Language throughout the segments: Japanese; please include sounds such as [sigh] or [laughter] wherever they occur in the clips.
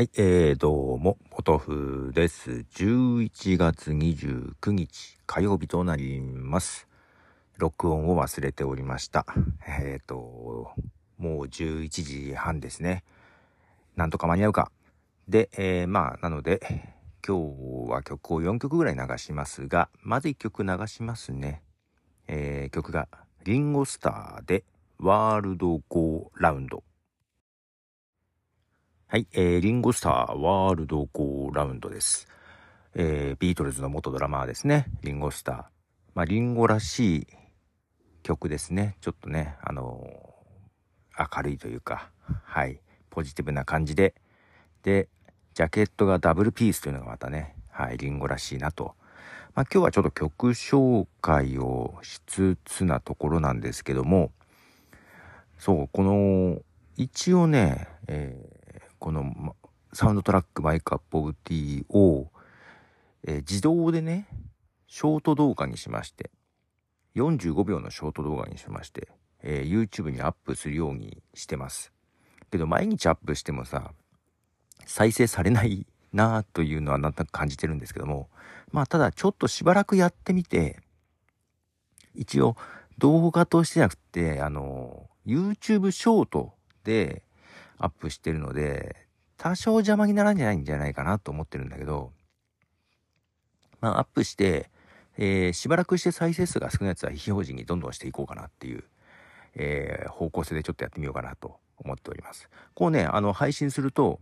はい、えー、どうも、ポトフです。11月29日火曜日となります。録音を忘れておりました。えーと、もう11時半ですね。なんとか間に合うか。で、えー、まあ、なので、今日は曲を4曲ぐらい流しますが、まず1曲流しますね。えー、曲が、リンゴスターで、ワールドゴーラウンド。はい、えー、リンゴスターワールドゴーラウンドです。えー、ビートルズの元ドラマーですね、リンゴスター。まあ、リンゴらしい曲ですね。ちょっとね、あのー明るいというか、はい、ポジティブな感じで、で、ジャケットがダブルピースというのがまたね、はい、リンゴらしいなと。まあ、今日はちょっと曲紹介をしつつなところなんですけども、そう、この、一応ね、えこのサウンドトラック My Cup of Tea を、えー自動でね、ショート動画にしまして、45秒のショート動画にしまして、えー YouTube にアップするようにしてます。けど毎日アップしてもさ、再生されないなというのはなんとなく感じてるんですけども、まあただちょっとしばらくやってみて、一応動画としてじゃなくて、あの、YouTube ショートでアップしてるので、多少邪魔にならんじゃないんじゃないかなと思ってるんだけど、まあアップして、えーしばらくして再生数が少ないやつは非表示にどんどんしていこうかなっていう、えー方向性でちょっとやってみようかなと思っております。こうね、あの配信すると、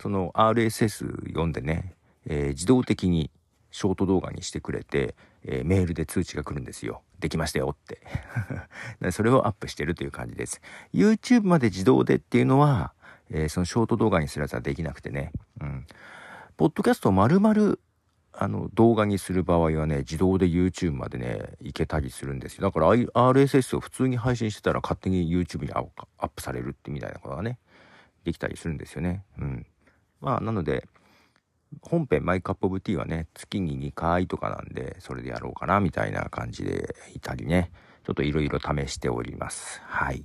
その RSS 読んでね、えー自動的にショート動画にしてくれて、えーメールで通知が来るんですよ。できましたよって。[laughs] それをアップしてるという感じです。YouTube まで自動でっていうのは、えーそのショート動画にするやつはできなくてね。うん。ポッドキャストを丸々、あの、動画にする場合はね、自動で YouTube までね、いけたりするんですよ。だから、RSS を普通に配信してたら勝手に YouTube にアップされるってみたいなことがね、できたりするんですよね。うん。まあ、なので、本編マイクアップオブティーはね、月に2回とかなんで、それでやろうかな、みたいな感じでいたりね、ちょっといろいろ試しております。はい。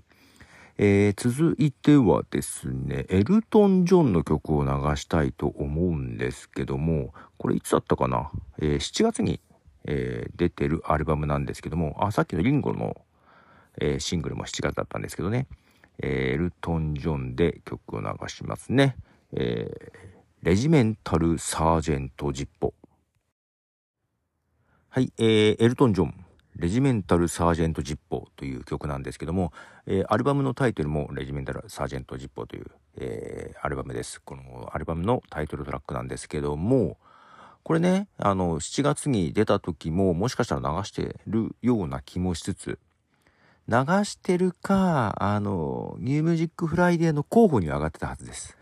えー続いてはですね、エルトン・ジョンの曲を流したいと思うんですけども、これいつだったかな、えー7月に、えー出てるアルバムなんですけども、あ、さっきのリンゴの、えーシングルも7月だったんですけどね、えエルトン・ジョンで曲を流しますね。えーレジメンタル・サージェント・ジッポ。はい、えーエルトン・ジョン、レジメンタル・サージェント・ジッポーという曲なんですけども、えーアルバムのタイトルもレジメンタル・サージェント・ジッポーという、えーアルバムです。このアルバムのタイトルトラックなんですけども、これね、あの、7月に出た時ももしかしたら流してるような気もしつつ、流してるか、あの、 New Music Friday の候補に上がってたはずです。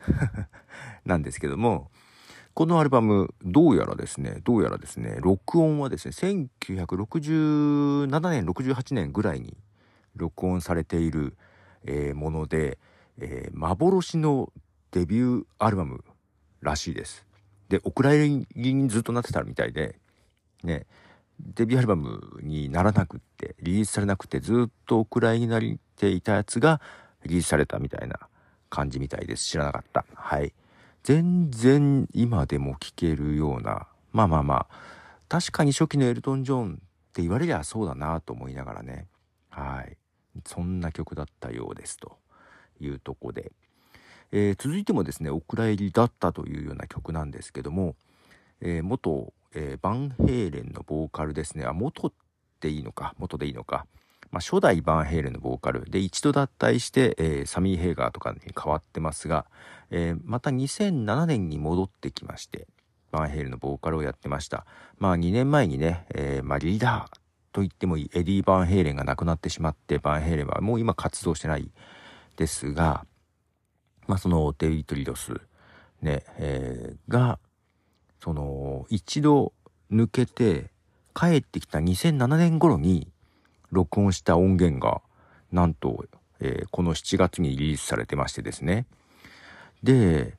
[laughs] なんですけども、このアルバム、どうやらですね、どうやらですね、録音はですね、1967年、68年ぐらいに録音されている、えーもので、えー幻のデビューアルバムらしいです。で、お蔵入りにずっとなってたみたいで、ね、デビューアルバムにならなくって、リリースされなくて、ずっとお蔵入りになっていたやつがリリースされたみたいな感じみたいです。知らなかった。はい。全然今でも聴けるような、まあまあまあ、確かに初期のエルトン・ジョンって言われりゃそうだなと思いながらね、はい。そんな曲だったようですと。いうとこで、えー続いてもですね、お蔵入りだったというような曲なんですけども、えー元、えーバンヘイレンのボーカルですね、あ、元っていいのか、元でいいのか、まあ、初代バンヘイレンのボーカル。で一度脱退して、えーサミー・ヘイガーとかに変わってますが、えーまた2007年に戻ってきましてバンヘイレンのボーカルをやってました。まあ2年前にね、えーまあ、リーダーと言ってもいいエディ・バンヘイレンが亡くなってしまってバンヘイレンはもう今活動してないですがまあそのデビッド・リドスね、えーがその一度抜けて帰ってきた2007年頃に録音した音源がなんと、えーこの7月にリリースされてましてですね。で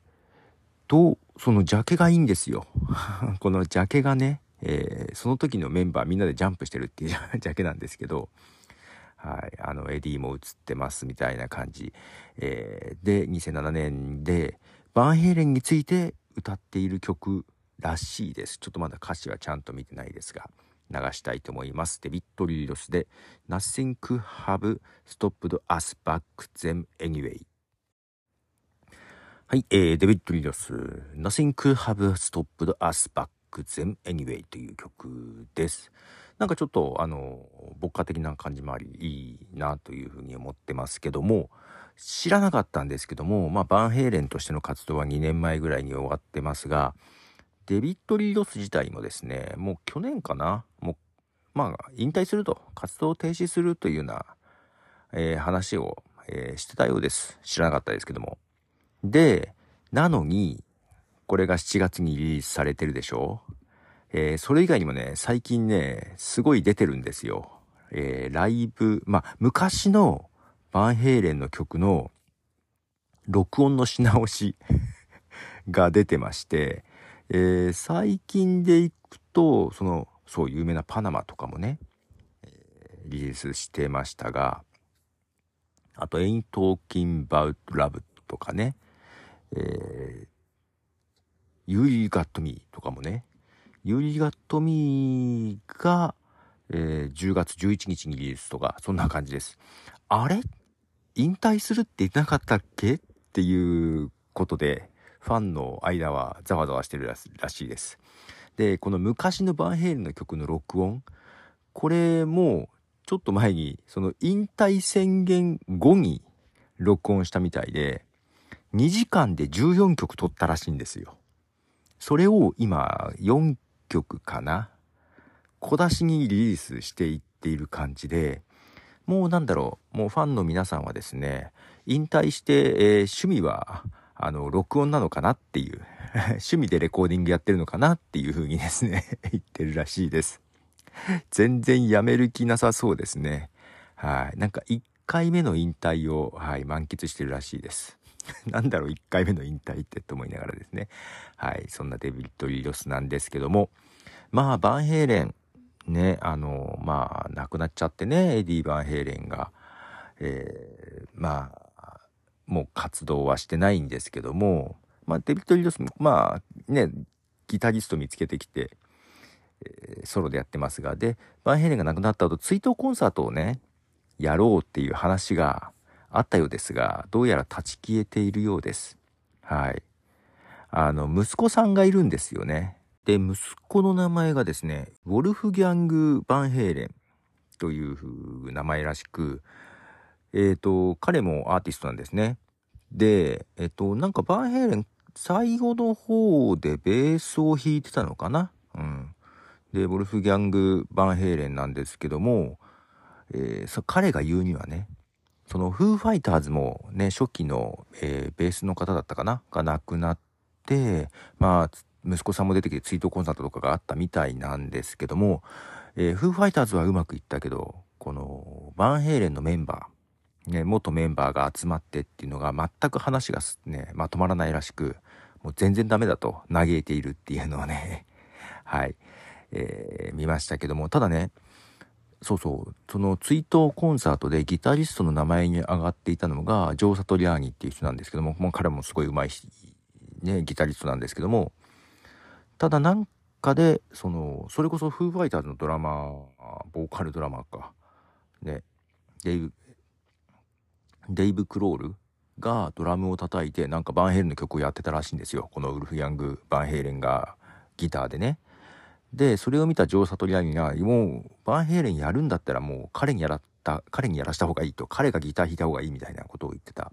とそのジャケがいいんですよ。[laughs] このジャケがね、えーその時のメンバーみんなでジャンプしてるっていう [laughs] ジャケなんですけどはい、あのエディも映ってますみたいな感じ、えーで2007年でバンヘイレンについて歌っている曲らしいです。ちょっとまだ歌詞はちゃんと見てないですが、流したいと思います。デビッド・リー・ロスで Nothing could have stopped us back then anyway。はい、えー、デビッド・リー・ロス Nothing could have stopped us back then anyway という曲です。なんかちょっとあの牧歌的な感じもありいいなというふうに思ってますけども知らなかったんですけども、まあ、バンヘイレンとしての活動は2年前ぐらいに終わってますがデビッド・リードス自体もですねもう去年かな？もうまあ引退すると活動を停止するというような、えー、話を、えー、してたようです。知らなかったですけども。でなのにこれが7月にリリースされてるでしょ？えー、それ以外にもね、最近ね、すごい出てるんですよ。えー、ライブ、まあ、昔のバンヘイレンの曲の録音のし直しが出てまして、えー、最近でいくと、その、そう、有名なパナマとかもね、え、リリースしてましたが、あと、Ain't Talking About Love とかね、えー、You Got Me とかもね、ユリガトミーが、えー、10月11日にリリースとか、そんな感じです。あれ？引退するって言ってなかったっけ？っていうことで、ファンの間はざわざわしてるらしいです。で、この昔のバンヘイルの曲の録音、これもちょっと前に、その引退宣言後に録音したみたいで、2時間で14曲撮ったらしいんですよ。それを今4曲かな小出しにリリースしていっている感じでもうなんだろうもうファンの皆さんはですね引退して、えー、趣味はあの録音なのかなっていう。[laughs] 趣味でレコーディングやってるのかなっていう風にですね [laughs] 言ってるらしいです。全然やめる気なさそうですね。はい。なんか1回目の引退を、はい、満喫してるらしいです。[laughs] なんだろう、1回目の引退ってと思いながらですね。はい、そんなデビッド・リー・ロスなんですけども、まあ、バンヘイレン、ね、あの、まあ、亡くなっちゃってね、エディ・バンヘイレンが、えー、まあ、もう活動はしてないんですけども、まあ、デビッド・リー・ロスも、まあ、ね、ギタリスト見つけてきて、えー、ソロでやってますが、で、バンヘイレンが亡くなった後、追悼コンサートをね、やろうっていう話が、あったようですが、どうやら立ち消えているようです。はい。あの、息子さんがいるんですよね。で、息子の名前がですね、ウォルフギャング・バンヘイレンという名前らしく、えっ、ー、と、彼もアーティストなんですね。で、えっ、ー、と、なんかバンヘイレン、最後の方でベースを弾いてたのかな？うん。で、ウルフギャング・バンヘイレンなんですけども、えー、彼が言うにはね、そのフーファイターズもね、初期の、えー、ベースの方だったかな？が亡くなって、まあ、息子さんも出てきて追悼コンサートとかがあったみたいなんですけども、えー、フーファイターズはうまくいったけど、このバンヘイレンのメンバー、ね、元メンバーが集まってっていうのが全く話がね、まとまらないらしく、もう全然ダメだと嘆いているっていうのはね、[laughs] はい、えー、見ましたけども、ただね、そうそう、その追悼コンサートでギタリストの名前に上がっていたのが、ジョー・サトリアーニっていう人なんですけども、もう彼もすごい上手いしね、ギタリストなんですけども、ただなんかで、その、それこそフーファイターズのドラマ、ボーカルドラマか、ね、デイブ、デイブ・クロールがドラムを叩いて、なんかバンヘイレンの曲をやってたらしいんですよ。このウルフ・ヤング・バンヘイレンがギターでね。で、それを見たジョー・サトリアニが、もう、バンヘイレンやるんだったらもう彼にやらった、彼にやらした方がいいと、彼がギター弾いた方がいいみたいなことを言ってた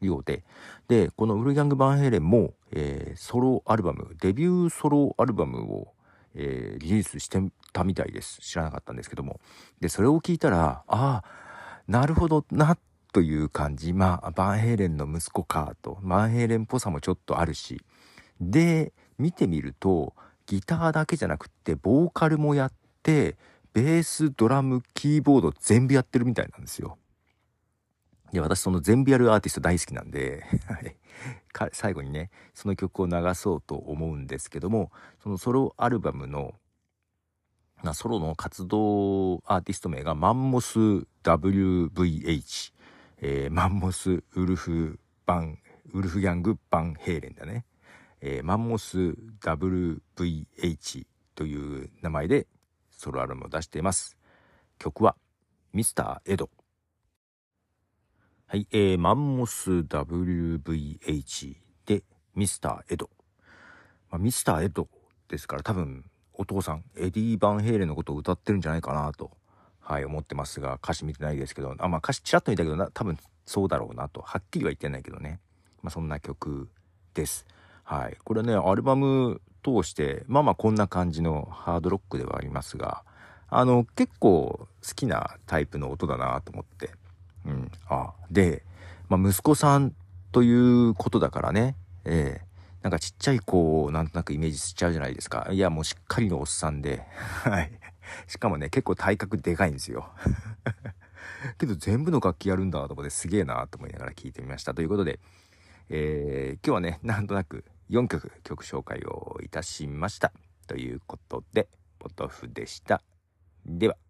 ようで、で、このウルギャング・バンヘイレンも、えー、ソロアルバム、デビューソロアルバムを、えー、リリースしてたみたいです。知らなかったんですけども。で、それを聞いたら、ああ、なるほどなっ、という感じ。まあ、バンヘイレンの息子か、と。バンヘイレンっぽさもちょっとあるし。で、見てみると、ギターだけじゃなくってボーカルもやってベースドラムキーボード全部やってるみたいなんですよ。いや私その全部やるアーティスト大好きなんで最後にねその曲を流そうと思うんですけどもそのソロアルバムのソロの活動アーティスト名がマンモス WVH、えー、マンモスウルフバンウルフギャング・バンヘイレンだね。えー、マンモス WVH という名前でソロアルバムを出しています。曲はミスターエド。はい、えー、マンモス WVH でミスターエド。まあ、ミスターエドですから多分お父さんエディ・バンヘイレンのことを歌ってるんじゃないかなと、はい、思ってますが歌詞見てないですけどあまあ歌詞ちらっと見たけどな多分そうだろうなと。はっきりは言ってないけどね、まあ、そんな曲です。はい、これねアルバム通してまあまあこんな感じのハードロックではありますがあの結構好きなタイプの音だなと思って、うん、あで、まあ、息子さんということだからね、えー、なんかちっちゃい子をなんとなくイメージしちゃうじゃないですか。いや、もうしっかりのおっさんで、[laughs] はい。しかもね、結構体格でかいんですよ。[laughs] けど全部の楽器やるんだと思ってすげえなと思いながら聞いてみました。ということで、えー、今日はね、なんとなく4曲曲紹介をいたしました。ということで、ポトフでした。では。